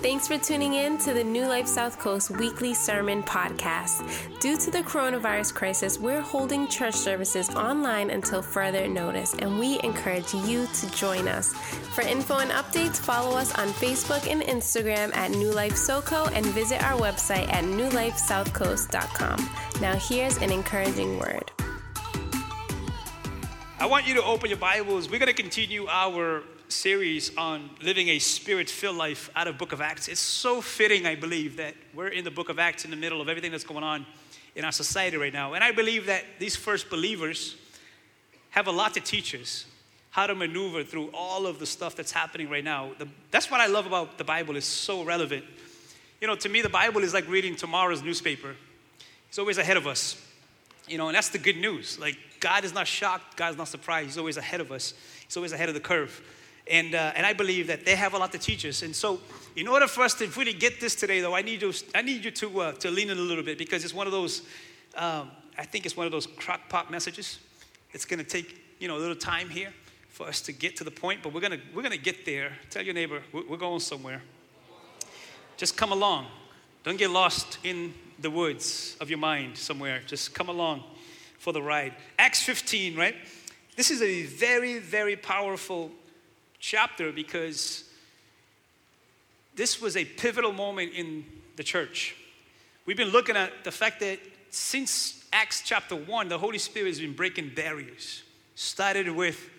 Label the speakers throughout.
Speaker 1: Thanks for tuning in to the New Life South Coast weekly sermon podcast. Due to the coronavirus crisis, we're holding church services online until further notice, and we encourage you to join us. For info and updates, follow us on Facebook and Instagram at New Life SoCo and visit our website at newlifesouthcoast.com. Now, here's an encouraging word.
Speaker 2: I want you to open your Bibles. We're going to continue our series on living a spirit filled life out of book of acts it's so fitting i believe that we're in the book of acts in the middle of everything that's going on in our society right now. And i believe that these first believers have a lot to teach us how to maneuver through all of the stuff that's happening right now. The, that's what i love about the bible it's so relevant. You know to me the bible is like reading tomorrow's newspaper. It's always ahead of us you know and that's the good news. Like god is not shocked god's not surprised. He's always ahead of us. He's always ahead of the curve and, uh, and I believe that they have a lot to teach us. And so, in order for us to really get this today, though, I need you, I need you to, uh, to lean in a little bit because it's one of those, um, I think it's one of those crock pot messages. It's going to take, you know, a little time here for us to get to the point, but we're going to, we're to get there. Tell your neighbor, we're going somewhere. Just come along. Don't get lost in the woods of your mind somewhere. Just come along for the ride. Acts 15, right? This is a very, very powerful chapter because this was a pivotal moment in the church. We've been looking at the fact that since Acts chapter 1, the Holy Spirit has been breaking barriers. Started with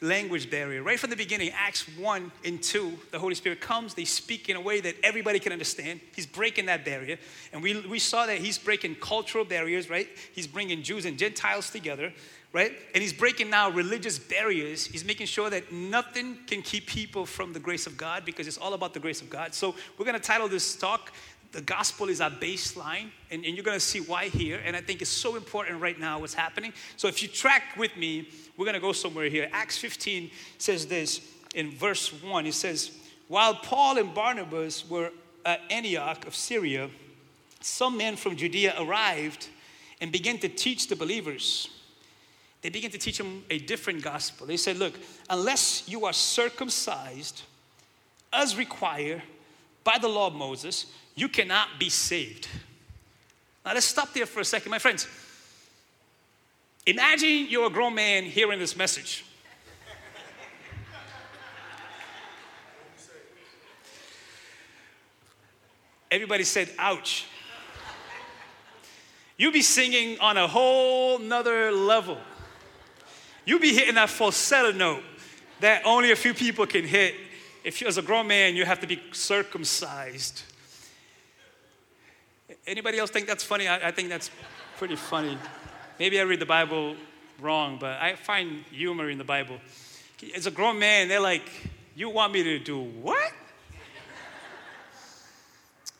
Speaker 2: language barrier. Right from the beginning, Acts 1 and 2, the Holy Spirit comes, they speak in a way that everybody can understand. He's breaking that barrier. And we, we saw that he's breaking cultural barriers, right? He's bringing Jews and Gentiles together right? And he's breaking now religious barriers. He's making sure that nothing can keep people from the grace of God because it's all about the grace of God. So we're going to title this talk, The Gospel is Our Baseline. And, and you're to see why here. And I think it's so important right now what's happening. So if you track with me, we're to go somewhere here. Acts 15 says this in verse 1. It says, While Paul and Barnabas were at Antioch of Syria, some men from Judea arrived and began to teach the believers they began to teach them a different gospel. They said, Look, unless you are circumcised as required by the law of Moses, you cannot be saved. Now let's stop there for a second, my friends. Imagine you're a grown man hearing this message. Everybody said, ouch. You'd be singing on a whole nother level You'd be hitting that falsetto note that only a few people can hit. If you, as a grown man, you have to be circumcised. Anybody else think that's funny? I, I think that's pretty funny. Maybe I read the Bible wrong, but I find humor in the Bible. As a grown man, they're like, You want me to do what?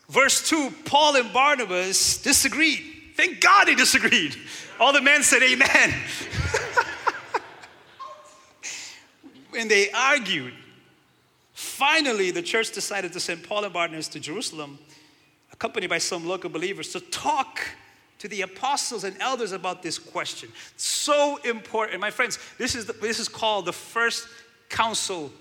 Speaker 2: Verse 2 Paul and Barnabas disagreed. Thank God they disagreed. All the men said, Amen. and they argued. Finally, the church decided to send Paul and Barnabas to Jerusalem, accompanied by some local believers, to talk to the apostles and elders about this question. So important. My friends, this is, the, this is called the first council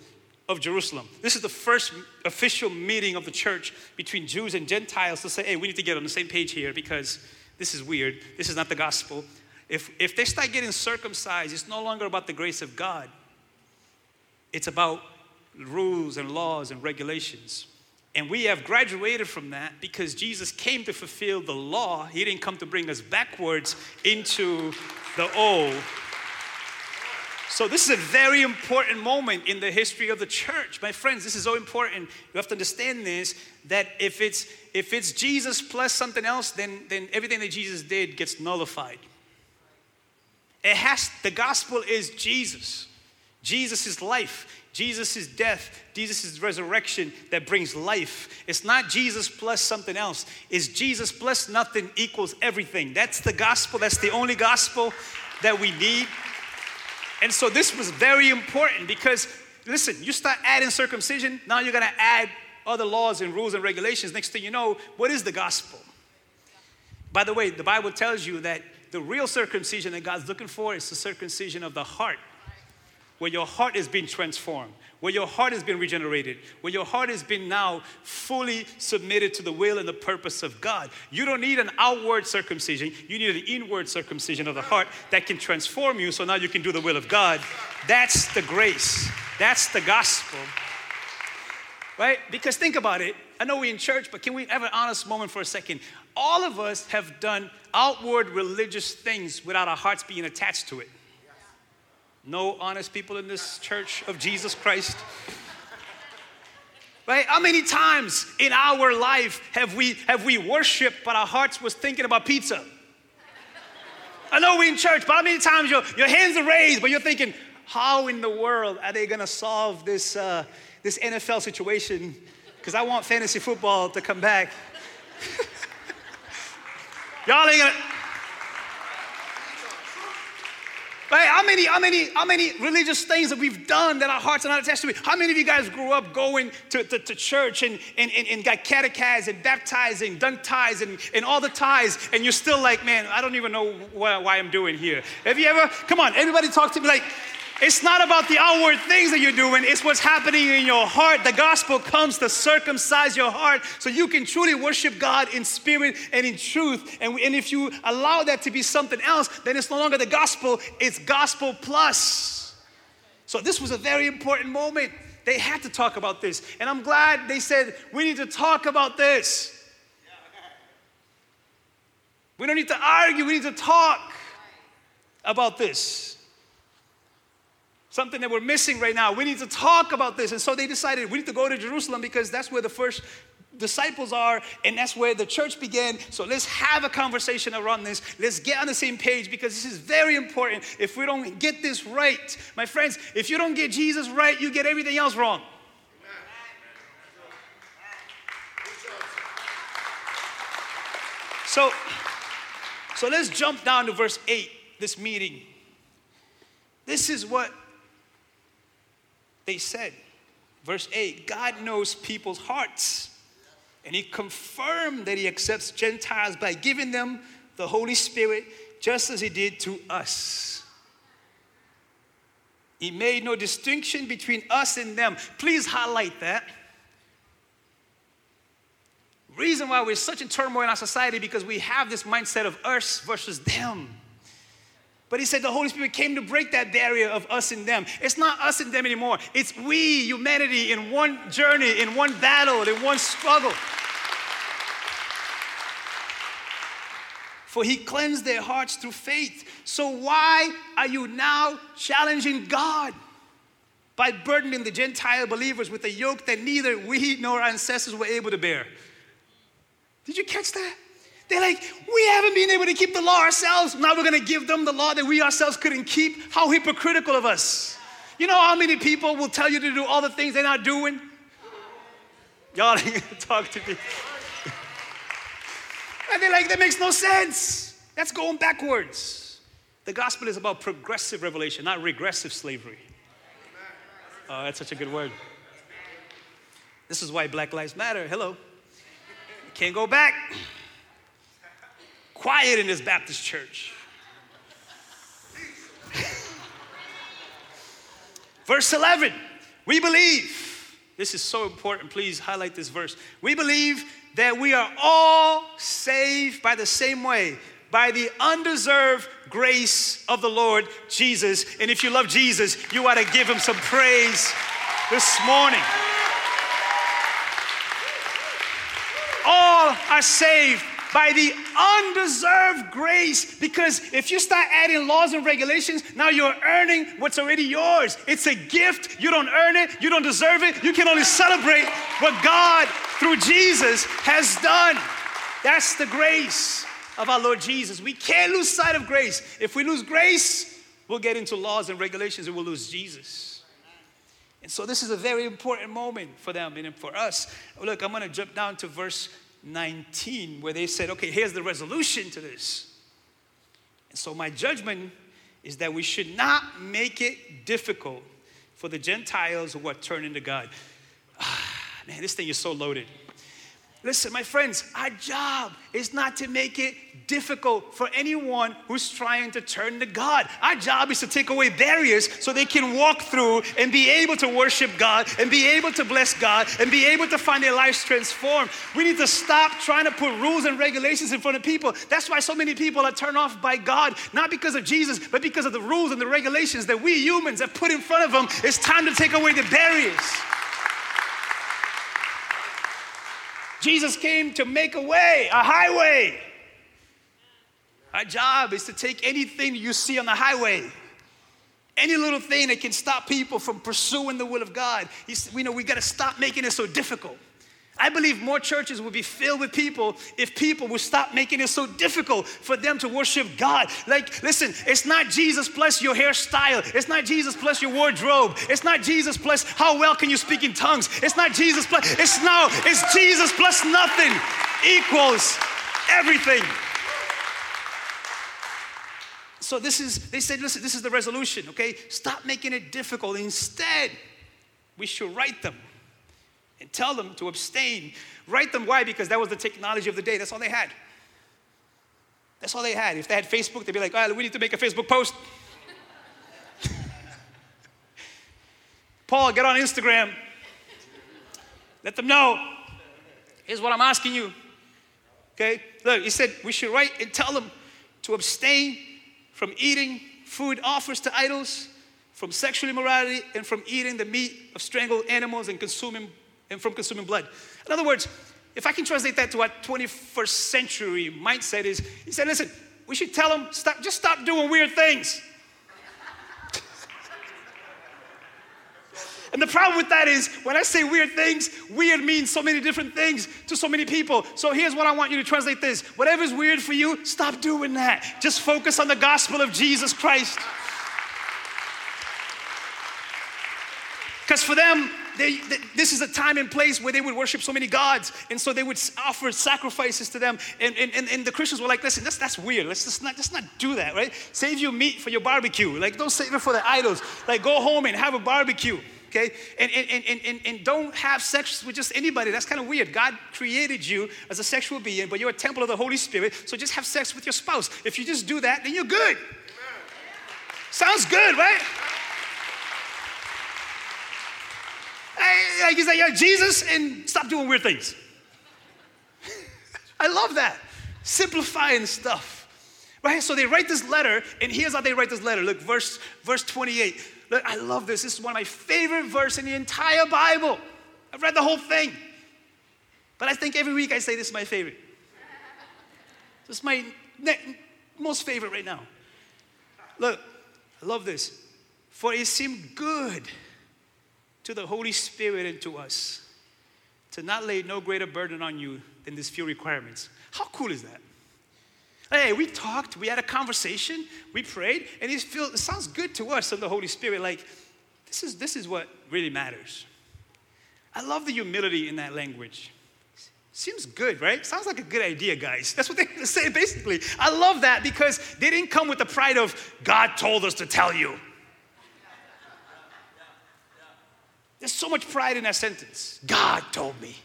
Speaker 2: of Jerusalem. This is the first official meeting of the church between Jews and Gentiles to say, hey, we need to get on the same page here because this is weird. This is not the gospel. If, if they start getting circumcised, it's no longer about the grace of God. It's about rules and laws and regulations. And we have graduated from that because Jesus came to fulfill the law. He didn't come to bring us backwards into the old. So, this is a very important moment in the history of the church. My friends, this is so important. You have to understand this that if it's, if it's Jesus plus something else, then, then everything that Jesus did gets nullified. It has, the gospel is Jesus. Jesus' life, Jesus' death, Jesus' resurrection that brings life. It's not Jesus plus something else. It's Jesus plus nothing equals everything. That's the gospel. That's the only gospel that we need. And so this was very important because, listen, you start adding circumcision, now you're gonna add other laws and rules and regulations. Next thing you know, what is the gospel? By the way, the Bible tells you that the real circumcision that God's looking for is the circumcision of the heart where your heart is being transformed, where your heart has been regenerated, where your heart has been now fully submitted to the will and the purpose of God. You don't need an outward circumcision, you need an inward circumcision of the heart that can transform you so now you can do the will of God. That's the grace, that's the gospel. Right? Because think about it. I know we're in church, but can we have an honest moment for a second? All of us have done outward religious things without our hearts being attached to it. No honest people in this church of Jesus Christ. Right? How many times in our life have we have we worshiped, but our hearts was thinking about pizza? I know we're in church, but how many times your, your hands are raised, but you're thinking, how in the world are they gonna solve this uh, this NFL situation? Because I want fantasy football to come back. Y'all ain't gonna Right? How many, how many, how many religious things that we've done that our hearts are not attached to? How many of you guys grew up going to, to, to church and, and, and, and, got catechized and baptized and done tithes and, and all the tithes, and you're still like, man, I don't even know why, why I'm doing here. Have you ever, come on, everybody talk to me like, it's not about the outward things that you're doing, it's what's happening in your heart. The gospel comes to circumcise your heart so you can truly worship God in spirit and in truth. And, and if you allow that to be something else, then it's no longer the gospel, it's gospel plus. So this was a very important moment. They had to talk about this. And I'm glad they said, we need to talk about this. We don't need to argue, we need to talk about this something that we're missing right now. We need to talk about this. And so they decided we need to go to Jerusalem because that's where the first disciples are and that's where the church began. So let's have a conversation around this. Let's get on the same page because this is very important. If we don't get this right, my friends, if you don't get Jesus right, you get everything else wrong. So, so let's jump down to verse 8, this meeting. This is what they said. Verse 8 God knows people's hearts, and He confirmed that He accepts Gentiles by giving them the Holy Spirit just as He did to us. He made no distinction between us and them. Please highlight that. Reason why we're such in turmoil in our society because we have this mindset of us versus them. But he said the Holy Spirit came to break that barrier of us and them. It's not us and them anymore. It's we, humanity, in one journey, in one battle, in one struggle. For he cleansed their hearts through faith. So why are you now challenging God? By burdening the Gentile believers with a yoke that neither we nor our ancestors were able to bear. Did you catch that? They're like, we haven't been able to keep the law ourselves. Now we're going to give them the law that we ourselves couldn't keep. How hypocritical of us. You know how many people will tell you to do all the things they're not doing? Y'all ain't talk to me. and they're like, that makes no sense. That's going backwards. The gospel is about progressive revelation, not regressive slavery. Oh, that's such a good word. This is why Black Lives Matter. Hello. Can't go back quiet in this Baptist church. verse 11, we believe, this is so important, please highlight this verse. We believe that we are all saved by the same way, by the undeserved grace of the Lord Jesus. And if you love Jesus, you ought to give him some praise this morning. All are saved by the undeserved grace. Because if you start adding laws and regulations, now you're earning what's already yours. It's a gift. You don't earn it, you don't deserve it. You can only celebrate what God, through Jesus, has done. That's the grace of our Lord Jesus. We can't lose sight of grace. If we lose grace, we'll get into laws and regulations and we'll lose Jesus. And so this is a very important moment for them and for us. Look, I'm going to jump down to verse 19, where they said, okay, here's the resolution to this. And so, my judgment is that we should not make it difficult for the Gentiles who are turning to God. Ah, man, this thing is so loaded. Listen, my friends, our job is not to make it difficult for anyone who's trying to turn to God. Our job is to take away barriers so they can walk through and be able to worship God and be able to bless God and be able to find their lives transformed. We need to stop trying to put rules and regulations in front of people. That's why so many people are turned off by God, not because of Jesus, but because of the rules and the regulations that we humans have put in front of them. It's time to take away the barriers. Jesus came to make a way, a highway. Our job is to take anything you see on the highway, any little thing that can stop people from pursuing the will of God. We know we got to stop making it so difficult. I believe more churches would be filled with people if people would stop making it so difficult for them to worship God. Like, listen, it's not Jesus plus your hairstyle. It's not Jesus plus your wardrobe. It's not Jesus plus how well can you speak in tongues. It's not Jesus plus, it's no, it's Jesus plus nothing equals everything. So this is, they said, listen, this is the resolution, okay? Stop making it difficult. Instead, we should write them and tell them to abstain. Write them why? Because that was the technology of the day. That's all they had. That's all they had. If they had Facebook, they'd be like, right, we need to make a Facebook post. Paul, get on Instagram. Let them know. Here's what I'm asking you. Okay? Look, he said we should write and tell them to abstain from eating food offers to idols, from sexual immorality, and from eating the meat of strangled animals and consuming and from consuming blood. In other words, if I can translate that to our 21st century mindset is, he said, listen, we should tell them, stop, just stop doing weird things. and the problem with that is when I say weird things, weird means so many different things to so many people. So here's what I want you to translate this. Whatever's weird for you, stop doing that. Just focus on the gospel of Jesus Christ. Because for them, they, they, this is a time and place where they would worship so many gods, and so they would offer sacrifices to them. And, and, and, and the Christians were like, listen, that's, that's weird. Let's just not, just not do that, right? Save your meat for your barbecue. Like, don't save it for the idols. Like, go home and have a barbecue okay? And, and, and, and, and don't have sex with just anybody. That's kind of weird. God created you as a sexual being, but you're a temple of the Holy Spirit, so just have sex with your spouse. If you just do that, then you're good. Sounds good, right? Like he's like, yeah, Jesus, and stop doing weird things. I love that. Simplifying stuff. Right? So they write this letter, and here's how they write this letter. Look, verse, verse 28. Look, I love this. This is one of my favorite verses in the entire Bible. I've read the whole thing. But I think every week I say this is my favorite. This is my ne- most favorite right now. Look, I love this. For it seemed good to the Holy Spirit and to us to not lay no greater burden on you than these few requirements. How cool is that? Hey, we talked, we had a conversation, we prayed, and it, feels, it sounds good to us and the Holy Spirit. Like, this is, this is what really matters. I love the humility in that language. Seems good, right? Sounds like a good idea, guys. That's what they say basically. I love that because they didn't come with the pride of, God told us to tell you. There's so much pride in that sentence. God told me.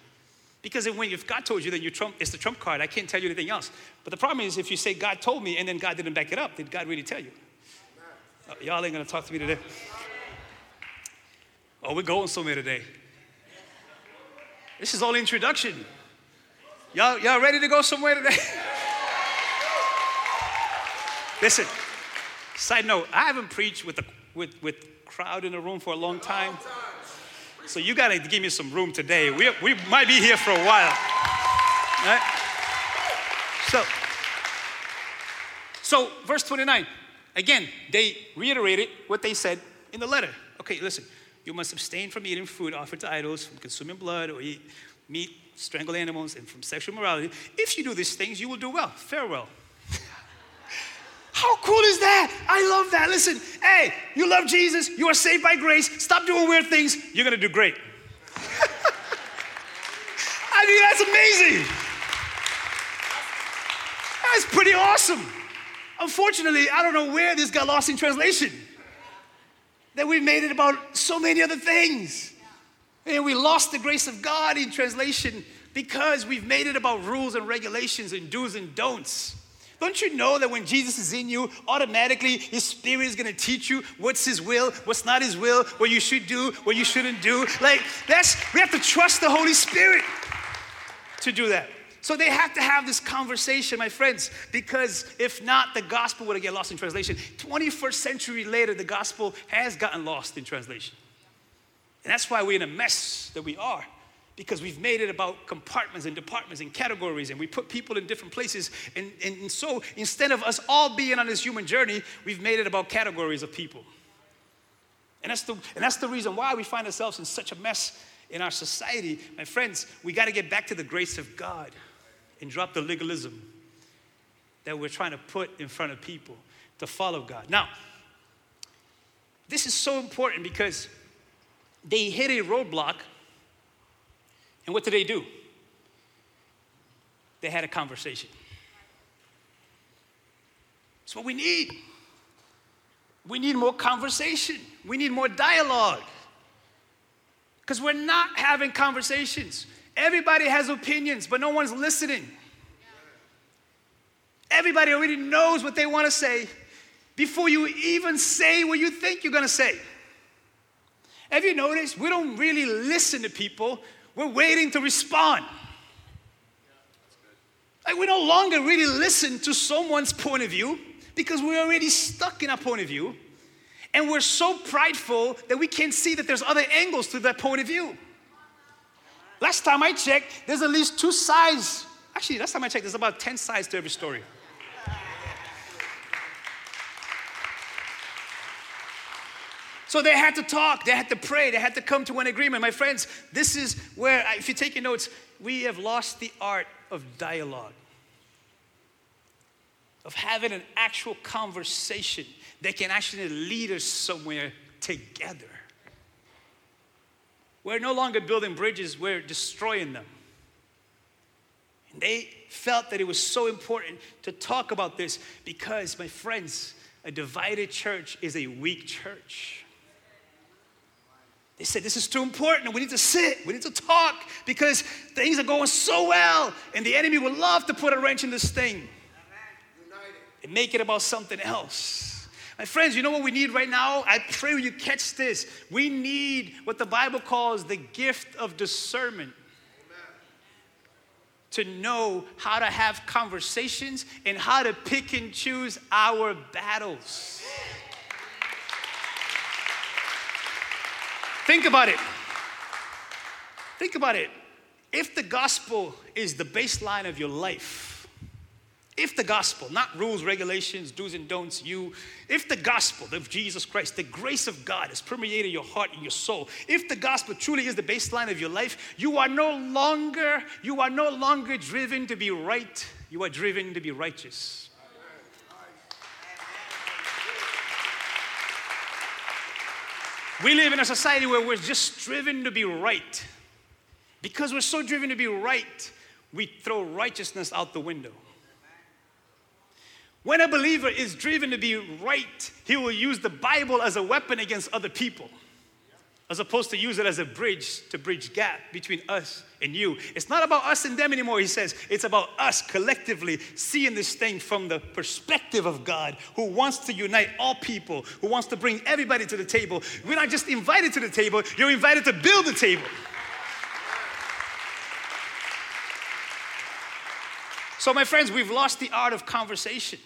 Speaker 2: Because when, if God told you, then you trump, it's the trump card. I can't tell you anything else. But the problem is if you say God told me and then God didn't back it up, did God really tell you? Oh, y'all ain't gonna talk to me today. Oh, we're going somewhere today. This is all introduction. Y'all, y'all ready to go somewhere today? Listen, side note, I haven't preached with, a with, with crowd in the room for a long time. So you got to give me some room today. We, we might be here for a while. Right? So, so verse 29. Again, they reiterated what they said in the letter. Okay, listen. You must abstain from eating food offered to idols, from consuming blood, or eat meat, strangle animals, and from sexual morality. If you do these things, you will do well. Farewell. How cool is that? I love that. Listen, hey, you love Jesus, you are saved by grace. Stop doing weird things, you're gonna do great. I mean, that's amazing. That's pretty awesome. Unfortunately, I don't know where this got lost in translation. That we've made it about so many other things. And we lost the grace of God in translation because we've made it about rules and regulations and do's and don'ts. Don't you know that when Jesus is in you, automatically His Spirit is going to teach you what's His will, what's not His will, what you should do, what you shouldn't do? Like, that's, we have to trust the Holy Spirit to do that. So they have to have this conversation, my friends, because if not, the gospel would get lost in translation. 21st century later, the gospel has gotten lost in translation. And that's why we're in a mess that we are because we've made it about compartments and departments and categories and we put people in different places. And, and, so instead of us all being on this human journey we've made it about categories of people. And that's the, and that's the reason why we find ourselves in such a mess in our society. My friends we got to get back to the grace of god and drop the legalism that we're trying to put in front of people to follow god. Now this is so important because they hit a roadblock and what did they do? They had a conversation. That's what we need. We need more conversation. We need more dialogue. Because we're not having conversations. Everybody has opinions, but no one's listening. Everybody already knows what they want to say before you even say what you think you're going to say. Have you noticed? We don't really listen to people, we're waiting to respond. Like we no longer really listen to someone's point of view because we're already stuck in our point of view. And we're so prideful that we can't see that there's other angles to that point of view. Last time I checked, there's at least two sides. Actually, last time I checked, there's about 10 sides to every story. So they had to talk, they had to pray, they had to come to an agreement. My friends, this is where, if you take your notes, we have lost the art of dialogue, of having an actual conversation that can actually lead us somewhere together. We're no longer building bridges, we're destroying them. And they felt that it was so important to talk about this because, my friends, a divided church is a weak church. They said, This is too important. We need to sit. We need to talk because things are going so well. And the enemy would love to put a wrench in this thing and make it about something else. My friends, you know what we need right now? I pray you catch this. We need what the Bible calls the gift of discernment to know how to have conversations and how to pick and choose our battles. Think about it. Think about it. If the gospel is the baseline of your life, if the gospel, not rules, regulations, do's and don'ts, you, if the gospel of Jesus Christ, the grace of God has permeated your heart and your soul, if the gospel truly is the baseline of your life, you are no longer, you are no longer driven to be right, you are driven to be righteous. We live in a society where we're just driven to be right. Because we're so driven to be right, we throw righteousness out the window. When a believer is driven to be right, he will use the Bible as a weapon against other people as opposed to use it as a bridge to bridge gap between us and you. It's not about us and them anymore, he says. It's about us collectively seeing this thing from the perspective of God who wants to unite all people, who wants to bring everybody to the table. We're not just invited to the table, you're invited to build the table. So, my friends, we've lost the art of conversation.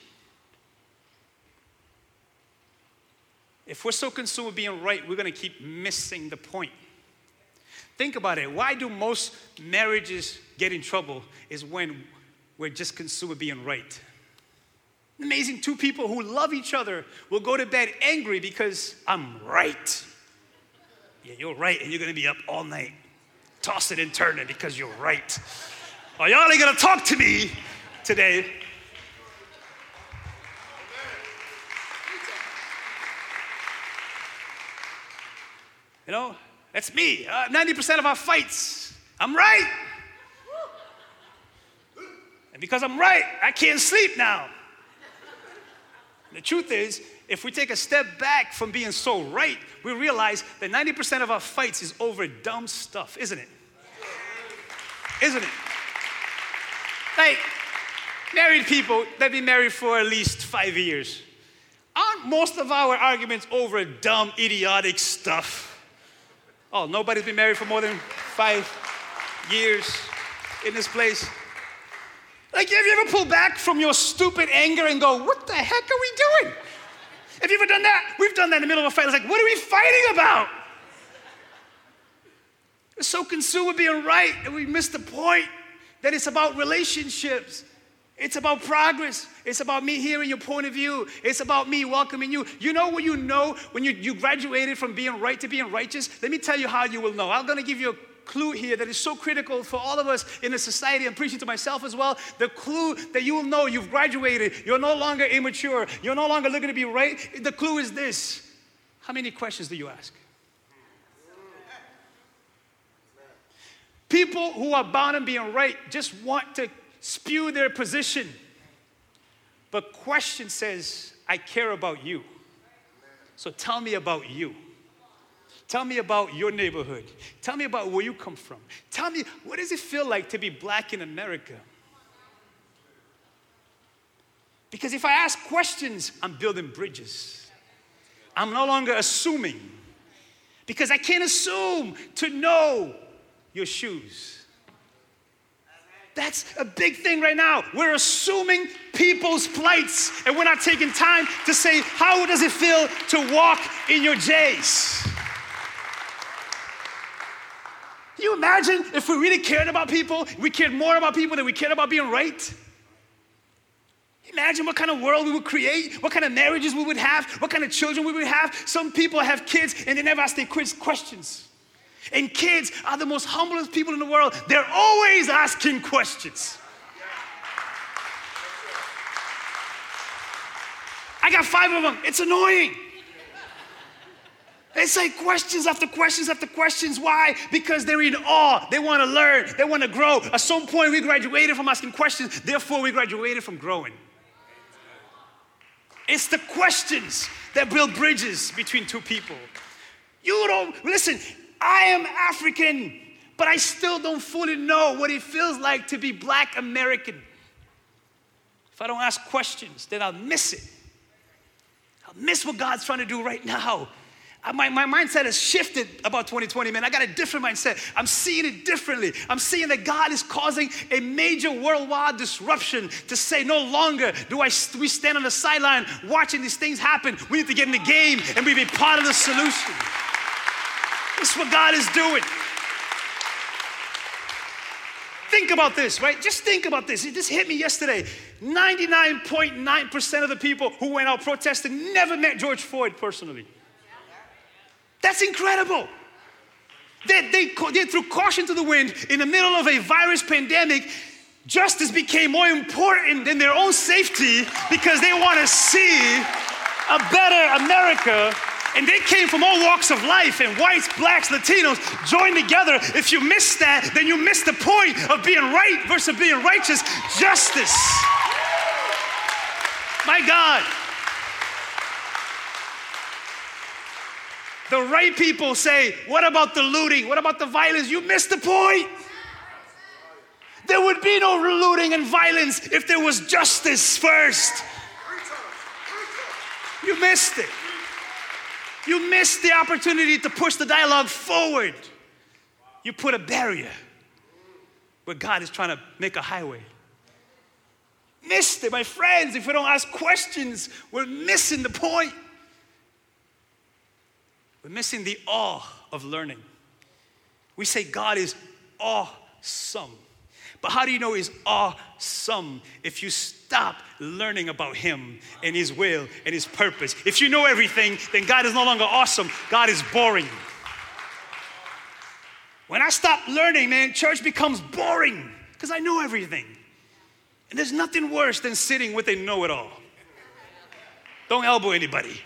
Speaker 2: If we're so consumed with being right, we're going to keep missing the point. Think about it. Why do most marriages get in trouble? Is when we're just consumed with being right. Amazing. Two people who love each other will go to bed angry because I'm right. Yeah, you're right, and you're to be up all night, tossing and turning because you're right. Are y'all to talk to me today? You know, that's me. Uh, 90% of our fights, I'm right. And because I'm right, I can't sleep now. The truth is, if we take a step back from being so right, we realize that 90% of our fights is over dumb stuff, isn't it? Isn't it? Like, married people, that've been married for at least five years. Aren't most of our arguments over dumb, idiotic stuff? Oh, nobody's been married for more than five years in this place. Like, have you ever pulled back from your stupid anger and go, what the heck are we doing? Have you ever done that? We've done that in the middle of a fight. It's like, what are we fighting about? We're so consumed with being right that we miss the point that it's about relationships. It's about progress. It's about me hearing your point of view. It's about me welcoming you. You know when you know when you, you graduated from being right to being righteous? Let me tell you how you will know. I'm going to give you a clue here that is so critical for all of us in a society. I'm preaching to myself as well. The clue that you will know you've graduated, you're no longer immature, you're no longer looking to be right. The clue is this How many questions do you ask? People who are bound and being right just want to spew their position. But question says, I care about you. So tell me about you. Tell me about your neighborhood. Tell me about where you come from. Tell me, what does it feel like to be black in America? Because if I ask questions, I'm building bridges. I'm no longer assuming. Because I can't assume to know your shoes. That's a big thing right now. We're assuming people's plights, and we're not taking time to say, How does it feel to walk in your J's? Can you imagine if we really cared about people, we cared more about people than we cared about being right? Imagine what kind of world we would create, what kind of marriages we would have, what kind of children we would have. Some people have kids and they never ask their kids questions. And kids are the most humblest people in the world. They're always asking questions. I got five of them. It's annoying. They say questions after questions after questions. Why? Because they're in awe. They want to learn. They want to grow. At some point, we graduated from asking questions. Therefore, we graduated from growing. It's the questions that build bridges between two people. You don't, listen, I am African, but I still don't fully know what it feels like to be black American. If I don't ask questions, then I'll miss it. I'll miss what God's trying to do right now. My, my mindset has shifted about 2020, man. I got a different mindset. I'm seeing it differently. I'm seeing that God is causing a major worldwide disruption to say no longer do I we stand on the sideline watching these things happen. We need to get in the game and be part of the solution. This is what God is doing. Think about this, right? Just think about this. It just hit me yesterday. 99.9% of the people who went out protesting never met George Floyd personally. That's incredible. They, they, they threw caution to the wind in the middle of a virus pandemic. Justice became more important than their own safety because they want to see a better America. And they came from all walks of life, and whites, blacks, Latinos joined together. If you miss that, then you miss the point of being right versus being righteous. Justice. My God. The right people say, What about the looting? What about the violence? You missed the point. There would be no looting and violence if there was justice first. You missed it. You missed the opportunity to push the dialogue forward. You put a barrier where God is trying to make a highway. Missed it, my friends. If we don't ask questions, we're missing the point. We're missing the awe of learning. We say God is awesome. But how do you know He's awesome if you stop learning about Him and His will and His purpose? If you know everything, then God is no longer awesome, God is boring. When I stop learning, man, church becomes boring because I know everything. And there's nothing worse than sitting with a know it all. Don't elbow anybody.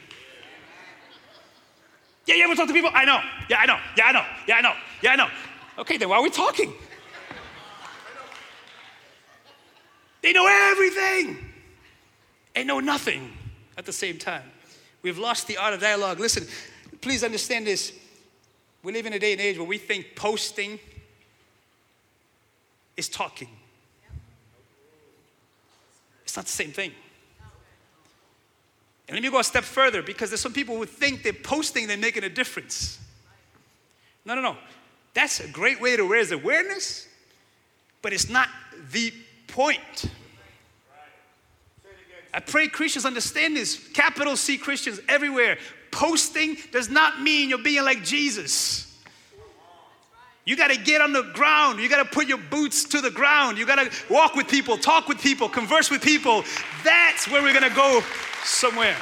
Speaker 2: Yeah, you ever talk to people? I know. Yeah, I know. Yeah, I know. Yeah, I know. Yeah, I know. Okay, then why are we talking? They know everything and know nothing at the same time. We've lost the art of dialogue. Listen, please understand this. We live in a day and age where we think posting is talking. It's not the same thing. And let me go a step further because there's some people who think they're posting, they're making a difference. No, no, no. That's a great way to raise awareness, but it's not the point. I pray Christians understand this. Capital C Christians everywhere. Posting does not mean you're being like Jesus. You got to get on the ground. You got to put your boots to the ground. You got to walk with people, talk with people, converse with people. That's where we're going to go somewhere.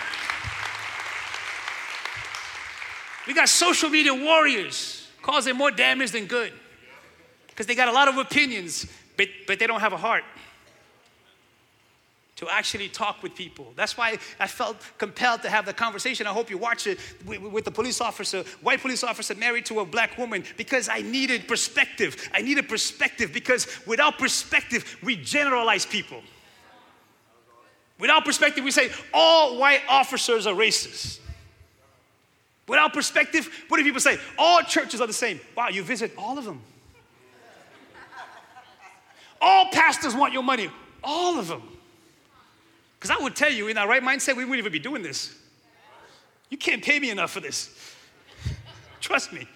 Speaker 2: We got social media warriors causing more damage than good because they got a lot of opinions, but, but they don't have a heart to actually talk with people. That's why I felt compelled to have the conversation. I hope you watch it with, the police officer, white police officer married to a black woman, because I needed perspective. I needed perspective because without perspective, we generalize people. Without perspective, we say all white officers are racist. Without perspective, what do people say? All churches are the same. Wow, you visit all of them. All pastors want your money. All of them. Because I would tell you, in our right mindset, we wouldn't even be doing this. You can't pay me enough for this. Trust me.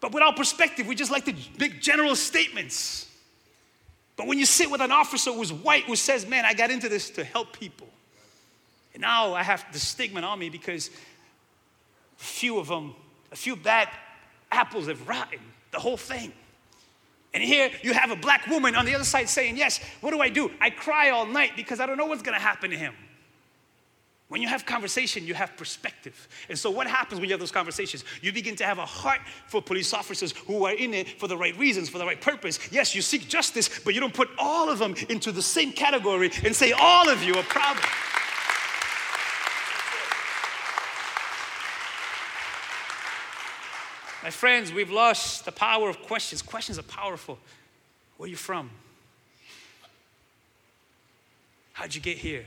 Speaker 2: But without perspective, we just like to make general statements. But when you sit with an officer who's white who says, Man, I got into this to help people. And now I have the stigma on me because a few of them, a few bad apples have rotten the whole thing. And here you have a black woman on the other side saying, Yes, what do I do? I cry all night because I don't know what's gonna happen to him. When you have conversation, you have perspective. And so, what happens when you have those conversations? You begin to have a heart for police officers who are in it for the right reasons, for the right purpose. Yes, you seek justice, but you don't put all of them into the same category and say, All of you are problem. My friends, we've lost the power of questions. Questions are powerful. Where are you from? How'd you get here?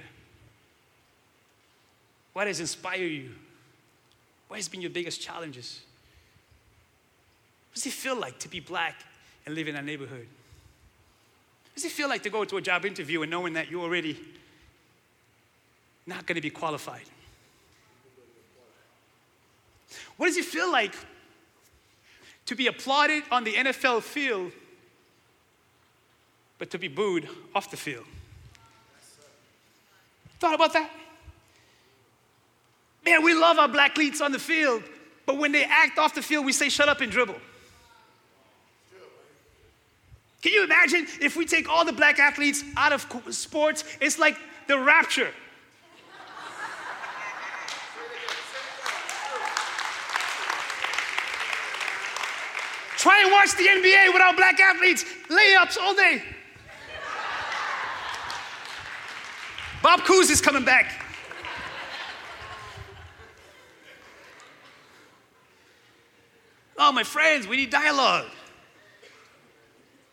Speaker 2: What has inspired you? What has been your biggest challenges? What does it feel like to be black and live in that neighborhood? What does it feel like to go to a job interview and knowing that you're already not going to be qualified? What does it feel like to be applauded on the NFL field, but to be booed off the field. Thought about that? Man, we love our black leads on the field, but when they act off the field, we say, shut up and dribble. Can you imagine if we take all the black athletes out of sports? It's like the rapture. Try and watch the NBA without black athletes. Layups all day. Bob Cousy is coming back. Oh, my friends, we need dialogue.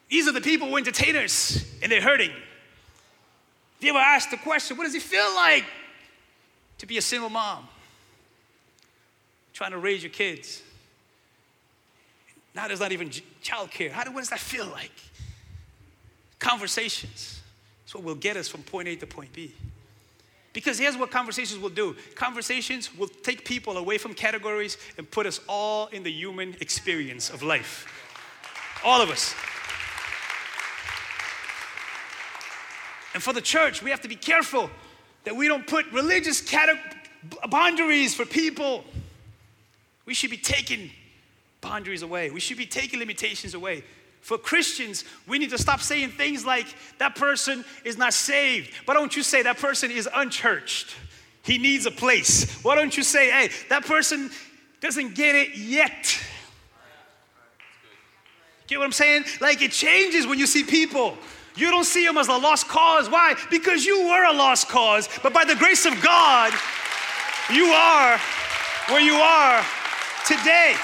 Speaker 2: These are the people who are entertainers and they're hurting. Have you ever asked the question, what does it feel like to be a single mom? Trying to raise your kids. Now there's not even childcare. How, what does that feel like? Conversations. That's what will get us from point A to point B. Because here's what conversations will do conversations will take people away from categories and put us all in the human experience of life. All of us. And for the church, we have to be careful that we don't put religious cate- boundaries for people. We should be taking boundaries away. We should be taking limitations away. For Christians, we need to stop saying things like, that person is not saved. Why don't you say that person is unchurched? He needs a place. Why don't you say, hey, that person doesn't get it yet? Get what I'm saying? Like it changes when you see people. You don't see them as a lost cause. Why? Because you were a lost cause. But by the grace of God, you are where you are today.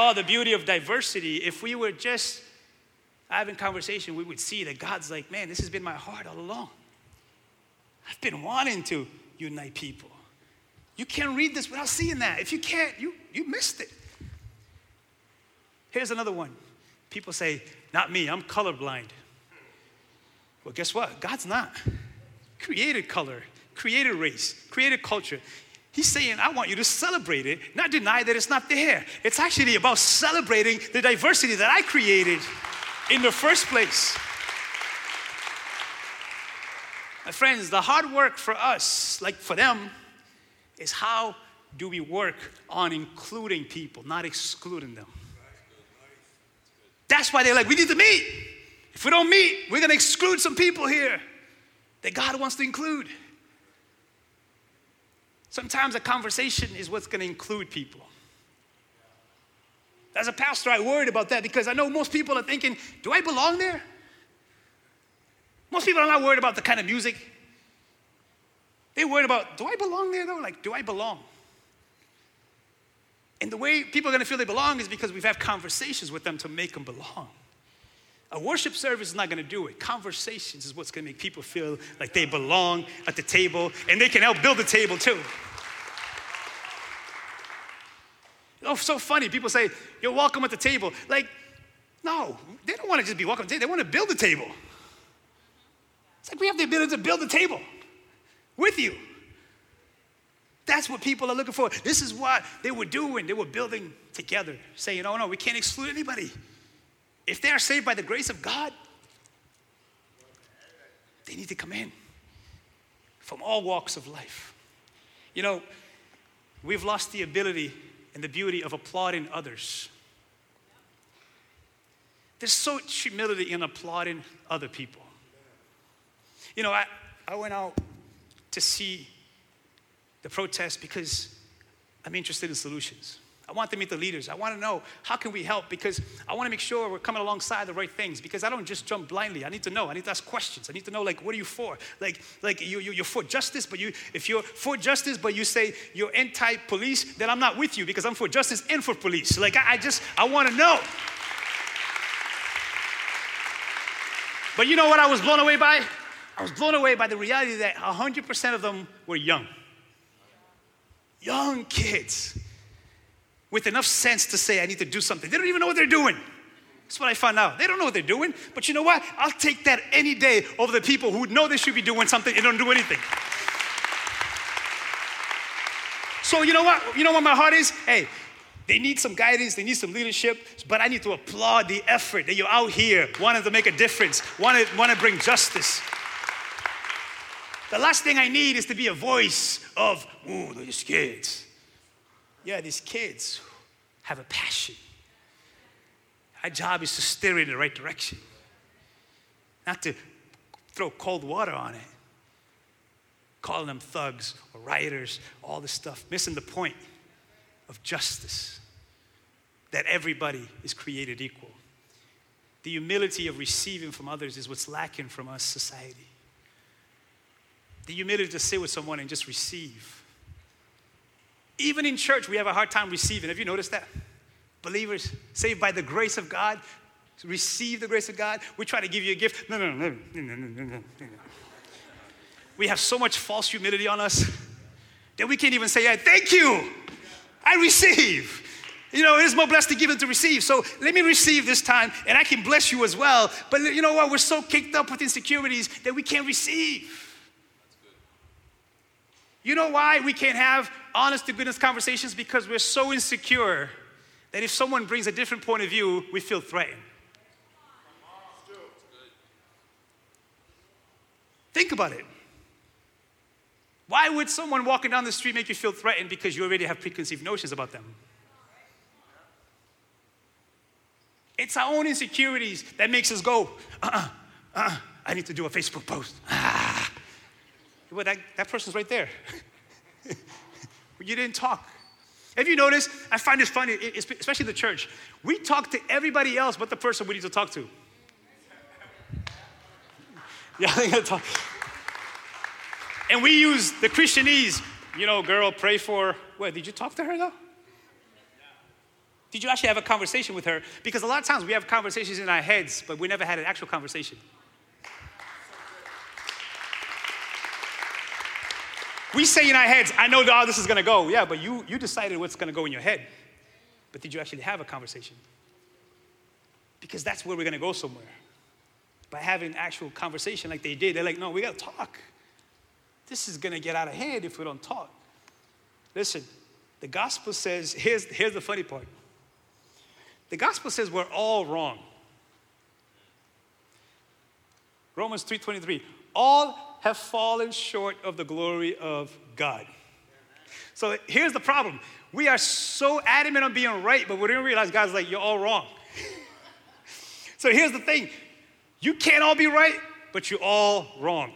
Speaker 2: Oh, the beauty of diversity. If we were just having conversation, we would see that God's like, man, this has been my heart all along. I've been wanting to unite people. You can't read this without seeing that. If you can't, you, you missed it. Here's another one. People say, not me, I'm colorblind. Well, guess what? God's not. Created color, created race, created culture. He's saying, I want you to celebrate it, not deny that it's not there. It's actually about celebrating the diversity that I created in the first place. My friends, the hard work for us, like for them, is how do we work on including people, not excluding them. That's why they're like, we need to meet. If we don't meet, we're to exclude some people here that God wants to include. Sometimes a conversation is what's going to include people. As a pastor, I worried about that because I know most people are thinking, do I belong there? Most people are not worried about the kind of music. They're worried about, do I belong there though? Like, do I belong? And the way people are going to feel they belong is because we've had conversations with them to make them belong. A worship service is not going to do it. Conversations is what's going to make people feel like they belong at the table and they can help build the table too. Oh, so funny. People say, You're welcome at the table. Like, no, they don't want to just be welcome. They want to build the table. It's like we have the ability to build the table with you. That's what people are looking for. This is what they were doing. They were building together, saying, Oh, no, we can't exclude anybody. If they are saved by the grace of God, they need to come in from all walks of life. You know, we've lost the ability and the beauty of applauding others. There's so much humility in applauding other people. You know, I, I went out to see the protest because I'm interested in solutions. I want to meet the leaders. I want to know how can we help because I want to make sure we're coming alongside the right things because I don't just jump blindly. I need to know. I need to ask questions. I need to know like what are you for? Like like you, you are for justice, but you if you're for justice but you say you're anti-police, then I'm not with you because I'm for justice and for police. Like I, I just I want to know. But you know what I was blown away by? I was blown away by the reality that 100% of them were young. Young kids with enough sense to say, I need to do something. They don't even know what they're doing. That's what I found out. They don't know what they're doing, but you know what? I'll take that any day over the people who know they should be doing something and don't do anything. So you know what? You know what my heart is? Hey, they need some guidance, they need some leadership, but I need to applaud the effort that you're out here wanting to make a difference, wanting, want to bring justice. The last thing I need is to be a voice of, ooh, these kids yeah, these kids have a passion. Our job is to steer it in the right direction, not to throw cold water on it, calling them thugs or rioters, all this stuff, missing the point of justice that everybody is created equal. The humility of receiving from others is what's lacking from us society. The humility to sit with someone and just receive even in church, we have a hard time receiving. Have you noticed that? Believers saved by the grace of God, receive the grace of God. We try to give you a gift. No, no, no, no, no, no, no, no. We have so much false humility on us that we can't even say, yeah, thank you. I receive. You know, it is more blessed to give than to receive. So let me receive this time, and I can bless you as well. But you know what? We're so kicked up with insecurities that we can't receive. You know why we can't have honest to goodness conversations? Because we're so insecure that if someone brings a different point of view, we feel threatened. Think about it. Why would someone walking down the street make you feel threatened because you already have preconceived notions about them? It's our own insecurities that makes us go, uh-uh, uh-uh, I need to do a Facebook post. Ah. Well, that, that person's right there. you didn't talk. Have you noticed? I find this funny, especially the church. We talk to everybody else but the person we need to talk to. Yeah, I gotta talk. And we use the Christianese, you know, girl, pray for. What, did you talk to her though? Did you actually have a conversation with her? Because a lot of times we have conversations in our heads, but we never had an actual conversation. We say in our heads, I know how oh, this is gonna go. Yeah, but you, you decided what's gonna go in your head. But did you actually have a conversation? Because that's where we're gonna go somewhere. By having actual conversation like they did. They're like, no, we gotta talk. This is gonna get out of hand if we don't talk. Listen, the gospel says, here's, here's the funny part. The gospel says we're all wrong. Romans 3:23. All have fallen short of the glory of God. So here's the problem. We are so adamant on being right, but we don't realize God's like, you're all wrong. so here's the thing. You can't all be right, but you're all wrong.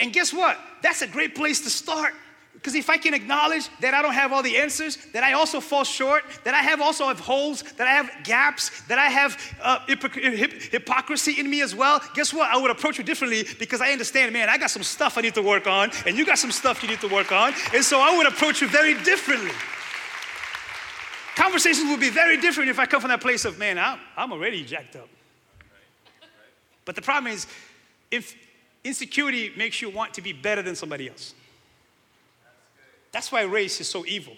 Speaker 2: And guess what? That's a great place to start. Because if I can acknowledge that I don't have all the answers, that I also fall short, that I have also have holes, that I have gaps, that I have uh, hypocrisy in me as well, guess what? I would approach you differently because I understand, man, I got some stuff I need to work on, and you got some stuff you need to work on, and so I would approach you very differently. Conversations would be very different if I come from that place of, man, I'm, I'm already jacked up. But the problem is, if insecurity makes you want to be better than somebody else. That's why race is so evil.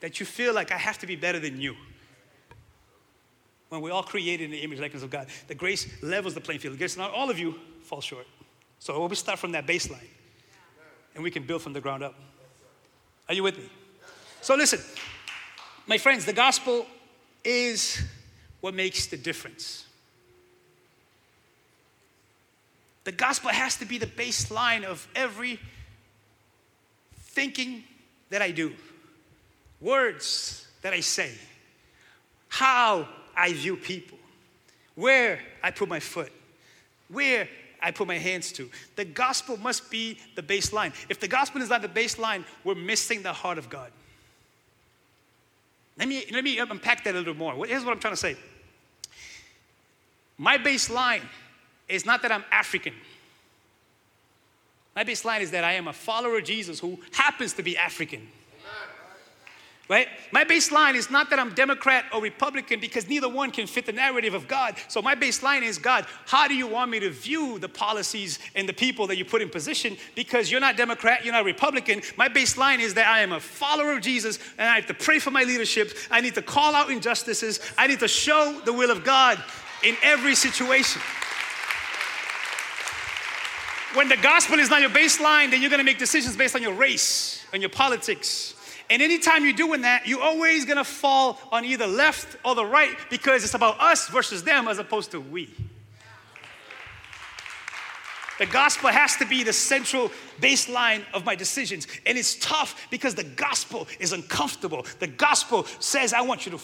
Speaker 2: That you feel like I have to be better than you. When we're all created in the image likeness of God, the grace levels the playing field. Guess not all of you fall short. So we start from that baseline, and we can build from the ground up. Are you with me? So listen, my friends, the gospel is what makes the difference. The gospel has to be the baseline of every thinking that I do, words that I say, how I view people, where I put my foot, where I put my hands to. The gospel must be the baseline. If the gospel is not the baseline, we're missing the heart of God. Let me, let me unpack that a little more. Here's what I'm trying to say. My baseline is not that I'm African. My baseline is that I am a follower of Jesus who happens to be African. Right? My baseline is not that I'm Democrat or Republican because neither one can fit the narrative of God. So my baseline is God, how do you want me to view the policies and the people that you put in position? Because you're not Democrat, you're not Republican. My baseline is that I am a follower of Jesus and I have to pray for my leadership. I need to call out injustices. I need to show the will of God in every situation. When the gospel is not your baseline, then you're gonna make decisions based on your race and your politics. And anytime you're doing that, you're always gonna fall on either left or the right because it's about us versus them as opposed to we. The gospel has to be the central baseline of my decisions. And it's tough because the gospel is uncomfortable. The gospel says, I want you to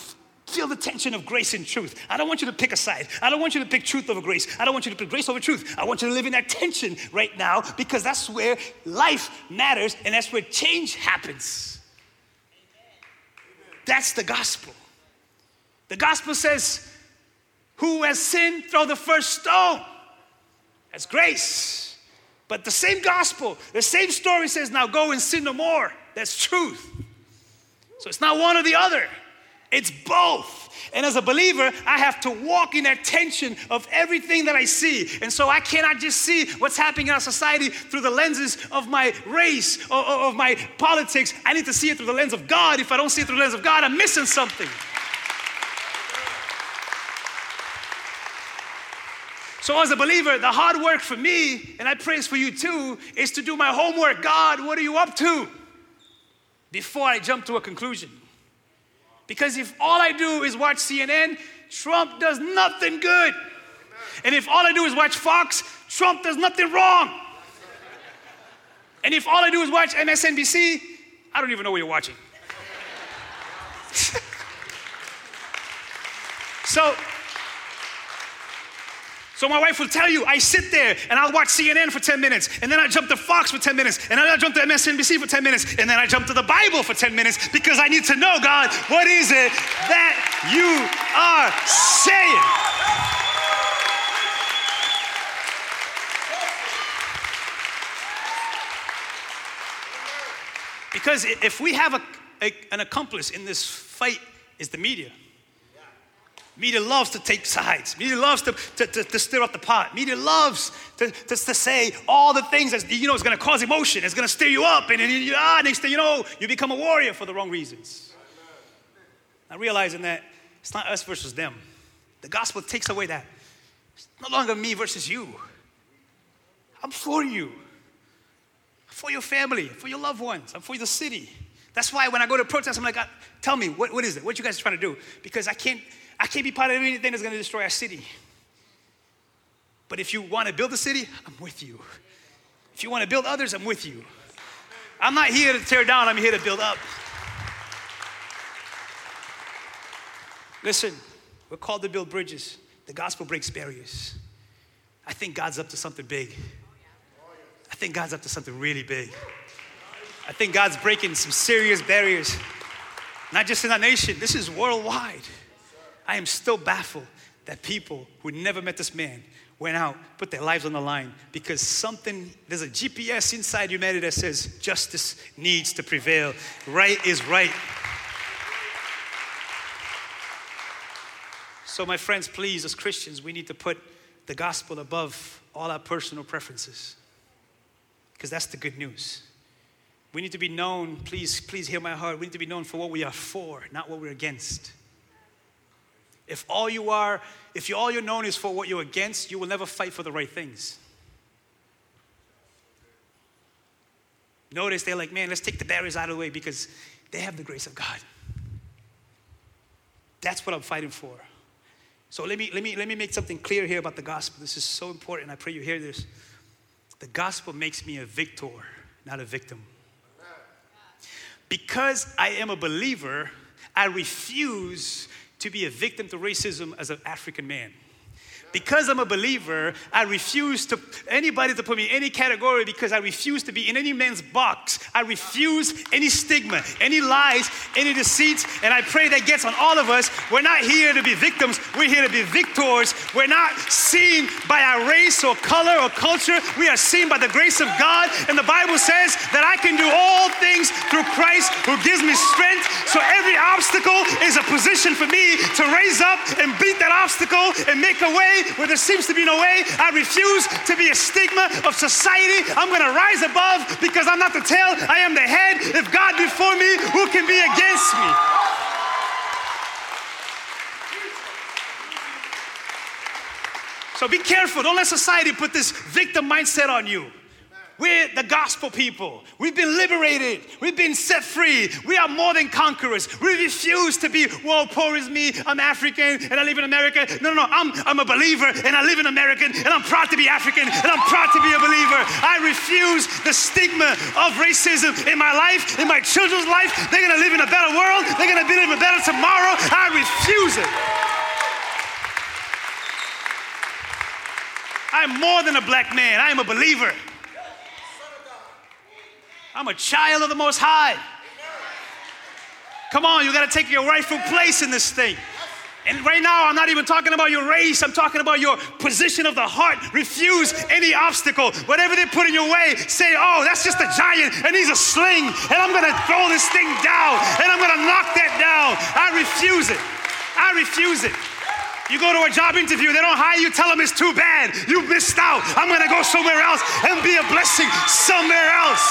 Speaker 2: Feel the tension of grace and truth. I don't want you to pick a side. I don't want you to pick truth over grace. I don't want you to pick grace over truth. I want you to live in that tension right now because that's where life matters and that's where change happens. That's the gospel. The gospel says, Who has sinned, throw the first stone. That's grace. But the same gospel, the same story says, Now go and sin no more. That's truth. So it's not one or the other. It's both. And as a believer, I have to walk in that tension of everything that I see. And so I cannot just see what's happening in our society through the lenses of my race or, or of my politics. I need to see it through the lens of God. If I don't see it through the lens of God, I'm missing something. So, as a believer, the hard work for me, and I pray for you too, is to do my homework. God, what are you up to? Before I jump to a conclusion. Because if all I do is watch CNN, Trump does nothing good. And if all I do is watch Fox, Trump does nothing wrong. And if all I do is watch MSNBC, I don't even know what you're watching. so, so my wife will tell you, I sit there and I'll watch CNN for 10 minutes, and then I jump to Fox for 10 minutes, and then I jump to MSNBC for 10 minutes, and then I jump to the Bible for 10 minutes because I need to know, God, what is it that you are saying? Because if we have a, a, an accomplice in this fight is the media. Media loves to take sides. Media loves to, to, to, to stir up the pot. Media loves to, to, to say all the things that you know is going to cause emotion. It's going to stir you up, and, and you, ah, next thing you know, you become a warrior for the wrong reasons. Not realizing that it's not us versus them. The gospel takes away that. It's no longer me versus you. I'm for you, for your family, for your loved ones, I'm for the city. That's why when I go to protest, I'm like, tell me, what, what is it? What you guys trying to do? Because I can't, I can't be part of anything that's going to destroy our city. But if you want to build a city, I'm with you. If you want to build others, I'm with you. I'm not here to tear down, I'm here to build up. Listen, we're called to build bridges. The gospel breaks barriers. I think God's up to something big. I think God's up to something really big. I think God's breaking some serious barriers, not just in our nation, this is worldwide. I am still baffled that people who never met this man went out, put their lives on the line because something, there's a GPS inside humanity that says justice needs to prevail. Right is right. So, my friends, please, as Christians, we need to put the gospel above all our personal preferences because that's the good news. We need to be known, please, please hear my heart. We need to be known for what we are for, not what we're against. If all you are, if you, all you're known is for what you're against, you will never fight for the right things. Notice they're like, man, let's take the barriers out of the way because they have the grace of God. That's what I'm fighting for. So let me, let me, let me make something clear here about the gospel. This is so important. I pray you hear this. The gospel makes me a victor, not a victim. Because I am a believer, I refuse to be a victim to racism as an African man. Because I'm a believer, I refuse to anybody to put me in any category because I refuse to be in any man's box. I refuse any stigma, any lies, any deceits, and I pray that gets on all of us. We're not here to be victims, we're here to be victors. We're not seen by our race or color or culture. We are seen by the grace of God, and the Bible says that I can do all things through Christ who gives me strength. So every obstacle is a position for me to raise up and beat that obstacle and make a way where there seems to be no way. I refuse to be a stigma of society. I'm going to rise above because I'm not the tail, I am the head. If God be for me, who can be against me? So be careful. Don't let society put this victim mindset on you. We're the gospel people. We've been liberated. We've been set free. We are more than conquerors. We refuse to be, well, poor is me. I'm African and I live in America. No, no, no. I'm, I'm a believer and I live in America and I'm proud to be African and I'm proud to be a believer. I refuse the stigma of racism in my life, in my children's life. They're going to live in a better world. They're going to live in a better tomorrow. I refuse it. I'm more than a black man. I am a believer. I'm a child of the Most High. Come on, you got to take your rightful place in this thing. And right now, I'm not even talking about your race, I'm talking about your position of the heart. Refuse any obstacle. Whatever they put in your way, say, oh, that's just a giant and he's a sling, and I'm gonna throw this thing down and I'm gonna knock that down. I refuse it. I refuse it. You go to a job interview, they don't hire you, tell them it's too bad. You missed out. I'm gonna go somewhere else and be a blessing somewhere else.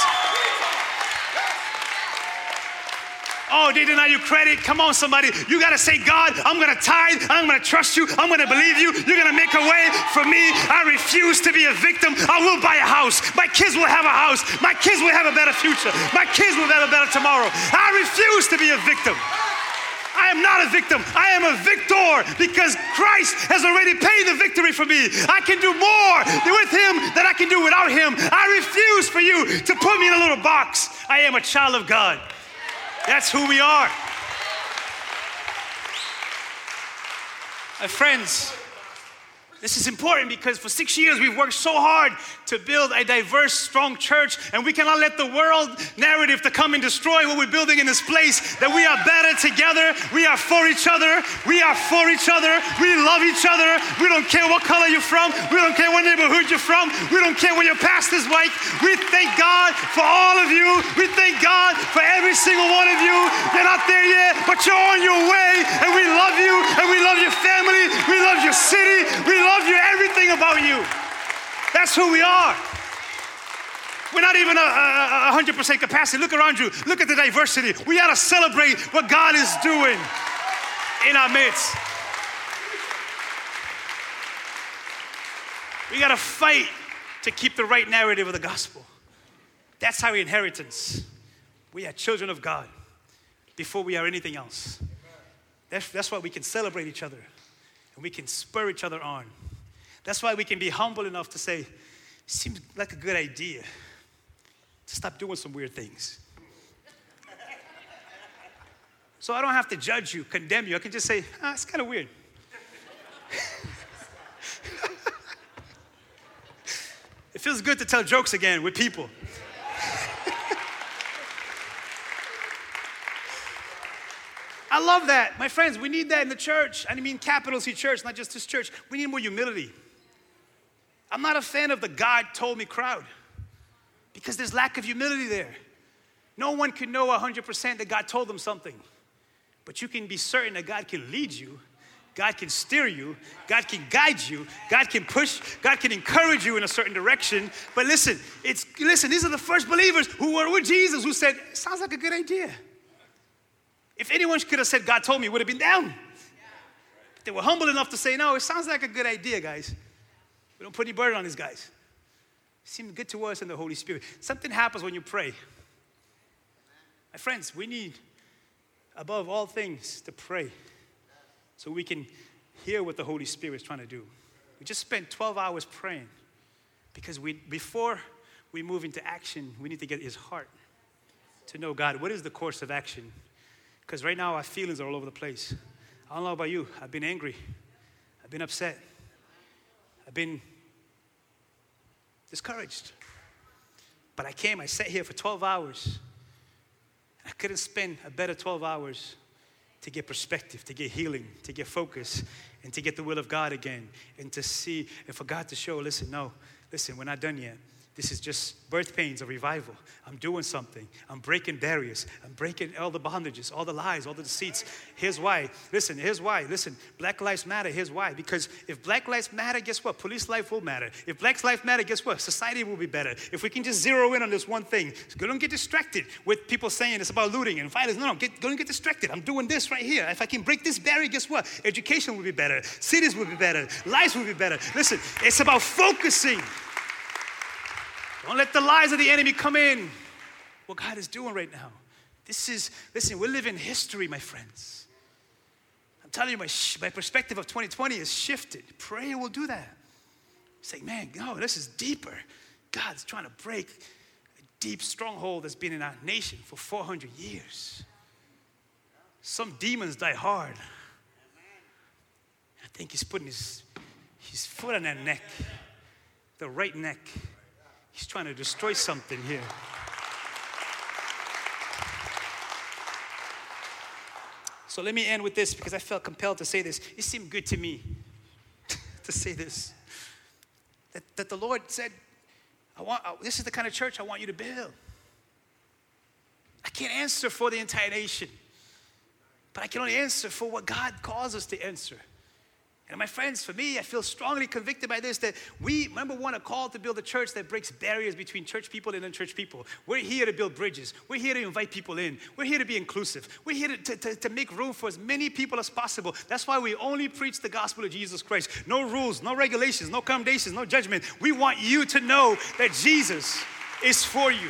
Speaker 2: Oh, they deny you credit. Come on, somebody. You got to say, God, I'm going to tithe. I'm going to trust you. I'm going to believe you. You're going to make a way for me. I refuse to be a victim. I will buy a house. My kids will have a house. My kids will have a better future. My kids will have a better tomorrow. I refuse to be a victim. I am not a victim. I am a victor because Christ has already paid the victory for me. I can do more with Him than I can do without Him. I refuse for you to put me in a little box. I am a child of God. That's who we are. My friends, This is important because for six years we've worked so hard to build a diverse, strong church, and we cannot let the world narrative to come and destroy what we're building in this place. That we are better together, we are for each other, we are for each other, we love each other. We don't care what color you're from, we don't care what neighborhood you're from, we don't care what your pastor's like. We thank God for all of you. We thank God for every single one of you. You're not there yet, but you're on your way, and we love you, and we love your family, we love your city, we love love you, everything about you. That's who we are. We're not even a, 100% capacity. Look around you. Look at the diversity. We got to celebrate what God is doing in our midst. We got to fight to keep the right narrative of the gospel. That's our inheritance. We are children of God before we are anything else. That's, that's why we can celebrate each other and we can spur each other on. That's why we can be humble enough to say, seems like a good idea to stop doing some weird things. so I don't have to judge you, condemn you. I can just say, ah, it's kind of weird. it feels good to tell jokes again with people. I love that. My friends, we need that in the church. I mean, capital C church, not just this church. We need more humility. I'm not a fan of the God told me crowd because there's lack of humility there. No one can know 100% that God told them something, but you can be certain that God can lead you. God can steer you, God can guide you, God can push, God can encourage you in a certain direction. But listen, it's listen, these are the first believers who were with Jesus who said, sounds like a good idea. If anyone could have said, God told me, would have been down. They were humble enough to say, no, it sounds like a good idea, guys. We don't put any burden on these guys. It seems good to us in the Holy Spirit. Something happens when you pray. My friends, we need, above all things, to pray so we can hear what the Holy Spirit is trying to do. We just spent 12 hours praying because we, before we move into action, we need to get His heart to know God, what is the course of action? Because right now our feelings are all over the place. I don't know about you, I've been angry, I've been upset. I've been discouraged. But I came, I sat here for 12 hours. I couldn't spend a better 12 hours to get perspective, to get healing, to get focus, and to get the will of God again, and to see, and for God to show, listen, no, listen, we're not done yet. This is just birth pains of revival. I'm doing something. I'm breaking barriers. I'm breaking all the bondages, all the lies, all the deceits. Here's why. Listen, here's why. Listen, Black Lives Matter. Here's why. Because if Black Lives Matter, guess what? Police life will matter. If Black Lives Matter, guess what? Society will be better. If we can just zero in on this one thing, don't get distracted with people saying it's about looting and violence. No, no, get, don't get distracted. I'm doing this right here. If I can break this barrier, guess what? Education will be better. Cities will be better. Lives will be better. Listen, it's about focusing. Don't let the lies of the enemy come in. What God is doing right now. This is, listen, we live in history, my friends. I'm telling you, my, my perspective of 2020 has shifted. Prayer will do that. Say, man, no, this is deeper. God's trying to break a deep stronghold that's been in our nation for 400 years. Some demons die hard. I think he's putting his, his foot on that neck, the right neck. He's trying to destroy something here. So let me end with this because I felt compelled to say this. It seemed good to me to say this. That, that the Lord said, I want, uh, this is the kind of church I want you to build. I can't answer for the entire nation, but I can only answer for what God calls us to answer. And my friends, for me, I feel strongly convicted by this that we, number one, are called to build a church that breaks barriers between church people and unchurched people. We're here to build bridges. We're here to invite people in. We're here to be inclusive. We're here to, to, to make room for as many people as possible. That's why we only preach the gospel of Jesus Christ. No rules, no regulations, no commendations, no judgment. We want you to know that Jesus is for you.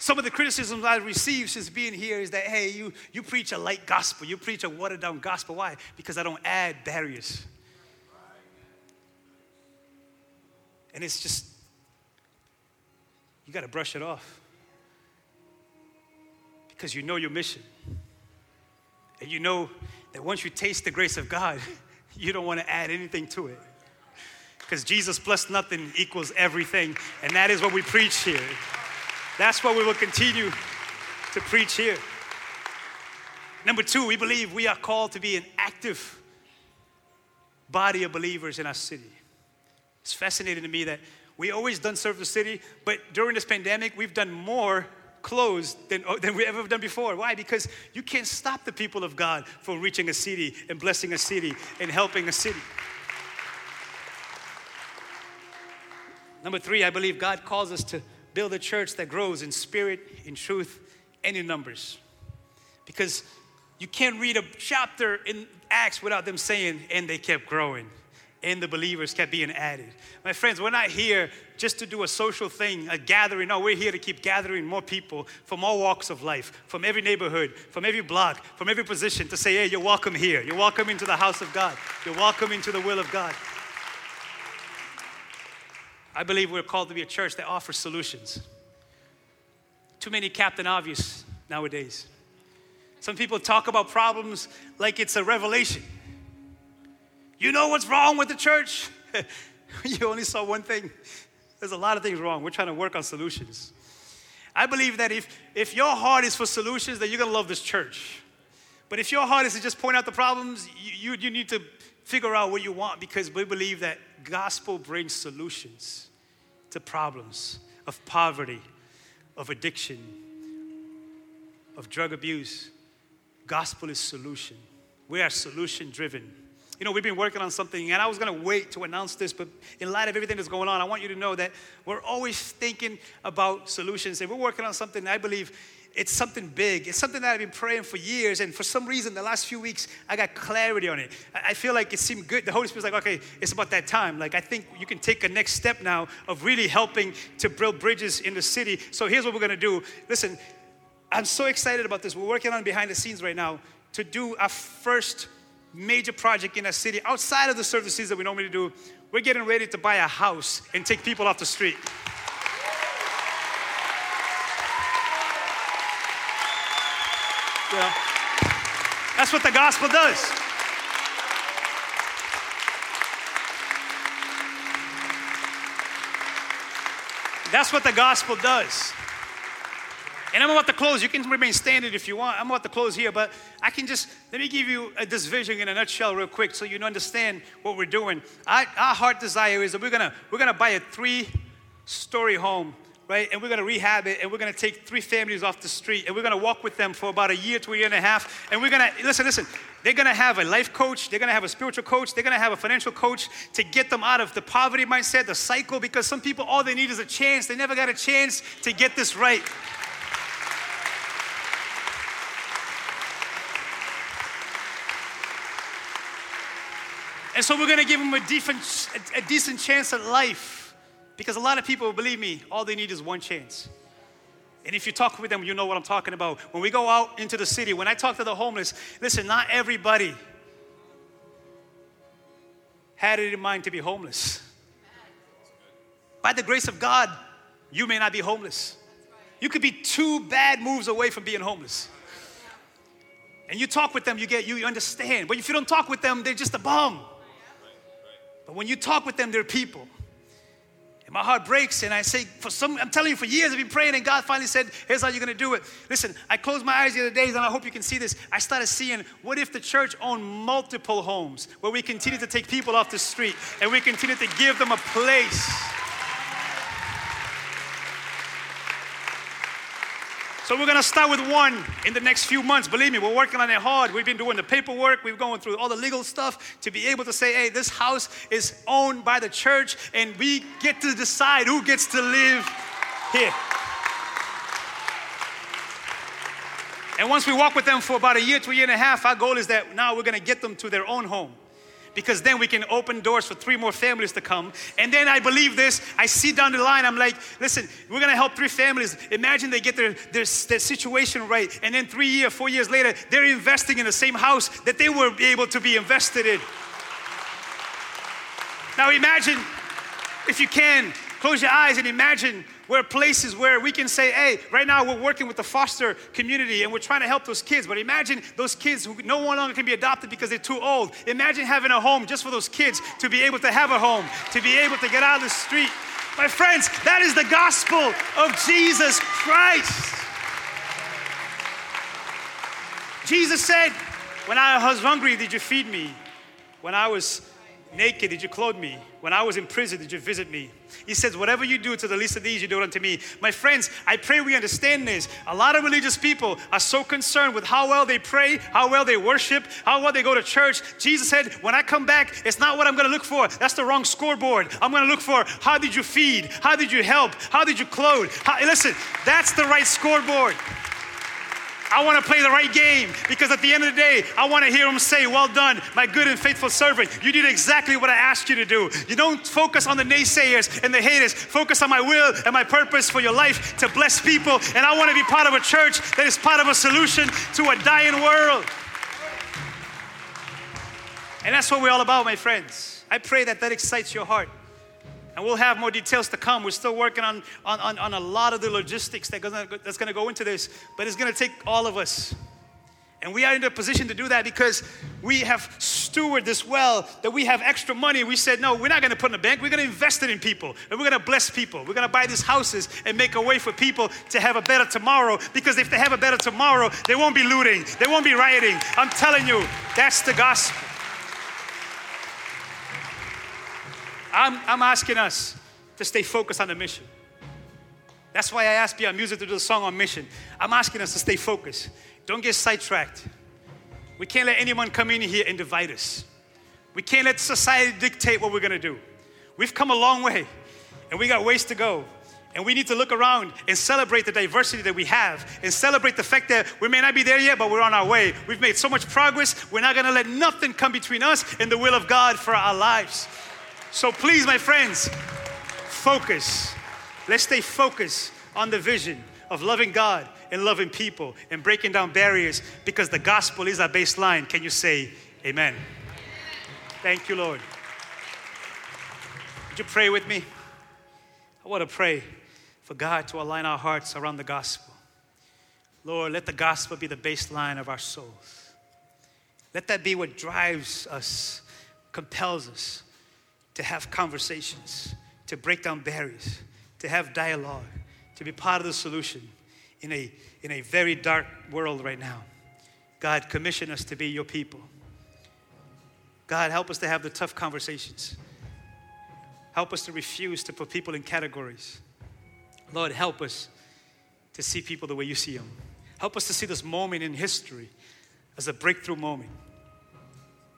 Speaker 2: Some of the criticisms I've received since being here is that, hey, you, you preach a light gospel. You preach a watered down gospel. Why? Because I don't add barriers. And it's just, you got to brush it off. Because you know your mission. And you know that once you taste the grace of God, you don't want to add anything to it. Because Jesus plus nothing equals everything. And that is what we preach here. That's what we will continue to preach here. Number two, we believe we are called to be an active body of believers in our city. It's fascinating to me that we always done serve the city, but during this pandemic, we've done more closed than, oh, than we ever done before. Why? Because you can't stop the people of God from reaching a city and blessing a city and helping a city. Number three, I believe God calls us to build a church that grows in spirit, in truth, and in numbers. Because you can't read a chapter in Acts without them saying, and they kept growing and the believers kept being added. My friends, we're not here just to do a social thing, a gathering. No, we're here to keep gathering more people from all walks of life, from every neighborhood, from every block, from every position to say, hey, you're welcome here. You're welcome into the house of God. You're welcome into the will of God. I believe we're called to be a church that offers solutions. Too many Captain Obvious nowadays. Some people talk about problems like it's a revelation. You know what's wrong with the church? you only saw one thing. There's a lot of things wrong. We're trying to work on solutions. I believe that if, if your heart is for solutions, then you're going to love this church. But if your heart is to just point out the problems, you, you, you need to figure out what you want because we believe that gospel brings solutions to problems of poverty, of addiction, of drug abuse. Gospel is solution. We are solution driven you know, we've been working on something, and I was going to wait to announce this, but in light of everything that's going on, I want you to know that we're always thinking about solutions, and we're working on something I believe it's something big. It's something that I've been praying for years, and for some reason, the last few weeks, I got clarity on it. I feel like it seemed good. The Holy Spirit's like, okay, it's about that time. Like, I think you can take a next step now of really helping to build bridges in the city. So here's what we're gonna do. Listen, I'm so excited about this. We're working on behind the scenes right now to do our first major project in a city outside of the services that we normally do. We're getting ready to buy a house and take people off the street. Yeah. That's what the gospel does. That's what the gospel does. And I'm about to close. You can remain standing if you want. I'm about to close here, but I can just let me give you a, this vision in a nutshell, real quick, so you understand what we're doing. our heart desire is that we're gonna we're gonna buy a three-story home, right? And we're gonna rehab it, and we're gonna take three families off the street, and we're gonna walk with them for about a year to a year and a half. And we're gonna listen, listen. They're gonna have a life coach. They're gonna have a spiritual coach. They're gonna have a financial coach to get them out of the poverty mindset, the cycle. Because some people, all they need is a chance. They never got a chance to get this right. And so we're going to give them a decent, a decent chance at life. Because a lot of people, believe me, all they need is one chance. And if you talk with them, you know what I'm talking about. When we go out into the city, when I talk to the homeless, listen, not everybody had it in mind to be homeless. By the grace of God, you may not be homeless. You could be two bad moves away from being homeless. And you talk with them, you get you understand. But if you don't talk with them, they're just a bum. But when you talk with them, they're people. And my heart breaks, and I say, for some, I'm telling you, for years I've been praying, and God finally said, Here's how you're gonna do it. Listen, I closed my eyes the other day, and I hope you can see this. I started seeing what if the church owned multiple homes where we continue to take people off the street and we continue to give them a place So we're gonna start with one in the next few months. Believe me, we're working on it hard. We've been doing the paperwork, we've going through all the legal stuff to be able to say, hey, this house is owned by the church, and we get to decide who gets to live here. And once we walk with them for about a year to a year and a half, our goal is that now we're gonna get them to their own home because then we can open doors for three more families to come. And then I believe this, I see down the line, I'm like, listen, we're gonna help three families. Imagine they get their, their, their situation right, and then three years, four years later, they're investing in the same house that they were able to be invested in. Now imagine, if you can, close your eyes and imagine We're places where we can say, hey, right now we're working with the foster community and we're trying to help those kids. But imagine those kids who no one longer can be adopted because they're too old. Imagine having a home just for those kids to be able to have a home, to be able to get out of the street. My friends, that is the gospel of Jesus Christ. Jesus said, When I was hungry, did you feed me? When I was naked, did you clothe me? When I was in prison, did you visit me? He says, Whatever you do to the least of these, you do it unto me. My friends, I pray we understand this. A lot of religious people are so concerned with how well they pray, how well they worship, how well they go to church. Jesus said, When I come back, it's not what I'm gonna look for. That's the wrong scoreboard. I'm gonna look for how did you feed? How did you help? How did you clothe? How, listen, that's the right scoreboard. I want to play the right game because at the end of the day, I want to hear him say, Well done, my good and faithful servant. You did exactly what I asked you to do. You don't focus on the naysayers and the haters, focus on my will and my purpose for your life to bless people. And I want to be part of a church that is part of a solution to a dying world. And that's what we're all about, my friends. I pray that that excites your heart. And we'll have more details to come. We're still working on, on, on, a lot of the logistics that gonna, that's going to go into this, but it's going to take all of us. And we are in a position to do that because we have stewarded this well, that we have extra money. We said, no, we're not going to put in the bank. We're going to invest it in people. And we're going to bless people. We're going to buy these houses and make a way for people to have a better tomorrow. Because if they have a better tomorrow, they won't be looting. They won't be rioting. I'm telling you, that's the gospel. I'm, I'm asking us to stay focused on the mission. That's why I asked Beyond Music to do a song on mission. I'm asking us to stay focused. Don't get sidetracked. We can't let anyone come in here and divide us. We can't let society dictate what we're gonna do. We've come a long way and we got ways to go. And we need to look around and celebrate the diversity that we have and celebrate the fact that we may not be there yet, but we're on our way. We've made so much progress. We're not gonna let nothing come between us and the will of God for our lives. So please, my friends, focus. Let's stay focused on the vision of loving God and loving people and breaking down barriers because the gospel is our baseline. Can you say amen? Thank you, Lord. Would you pray with me? I want to pray for God to align our hearts around the gospel. Lord, let the gospel be the baseline of our souls. Let that be what drives us, compels us to have conversations, to break down barriers, to have dialogue, to be part of the solution in a, in a very dark world right now. God, commission us to be your people. God, help us to have the tough conversations. Help us to refuse to put people in categories. Lord, help us to see people the way you see them. Help us to see this moment in history as a breakthrough moment.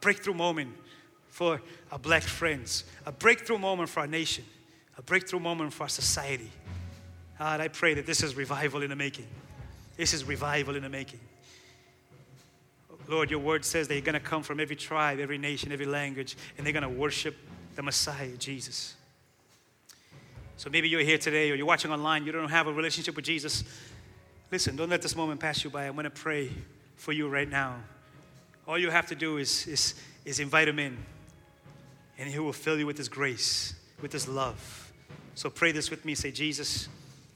Speaker 2: Breakthrough moment for our black friends, a breakthrough moment for our nation, a breakthrough moment for our society. God, I pray that this is revival in the making. This is revival in the making. Lord, your word says they're going to come from every tribe, every nation, every language, and they're going to worship the Messiah, Jesus. So maybe you're here today or you're watching online, you don't have a relationship with Jesus. Listen, don't let this moment pass you by. I'm going to pray for you right now. All you have to do is, is, is invite him in and He will fill you with His grace, with His love. So pray this with me. Say, Jesus,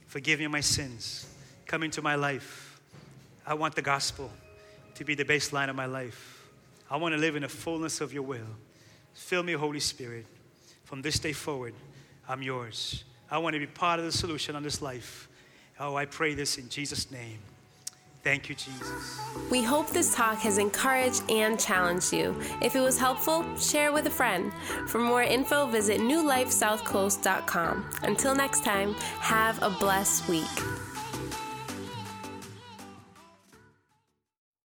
Speaker 2: forgive me my sins. Come into my life. I want the gospel to be the baseline of my life. I want to live in the fullness of your will. Fill me, Holy Spirit. From this day forward, I'm yours. I want to be part of the solution on this life. Oh, I pray this in Jesus' name. Thank you, Jesus.
Speaker 1: We hope this talk has encouraged and challenged you. If it was helpful, share it with a friend. For more info, visit newlifesouthcoast.com. Until next time, have a blessed week.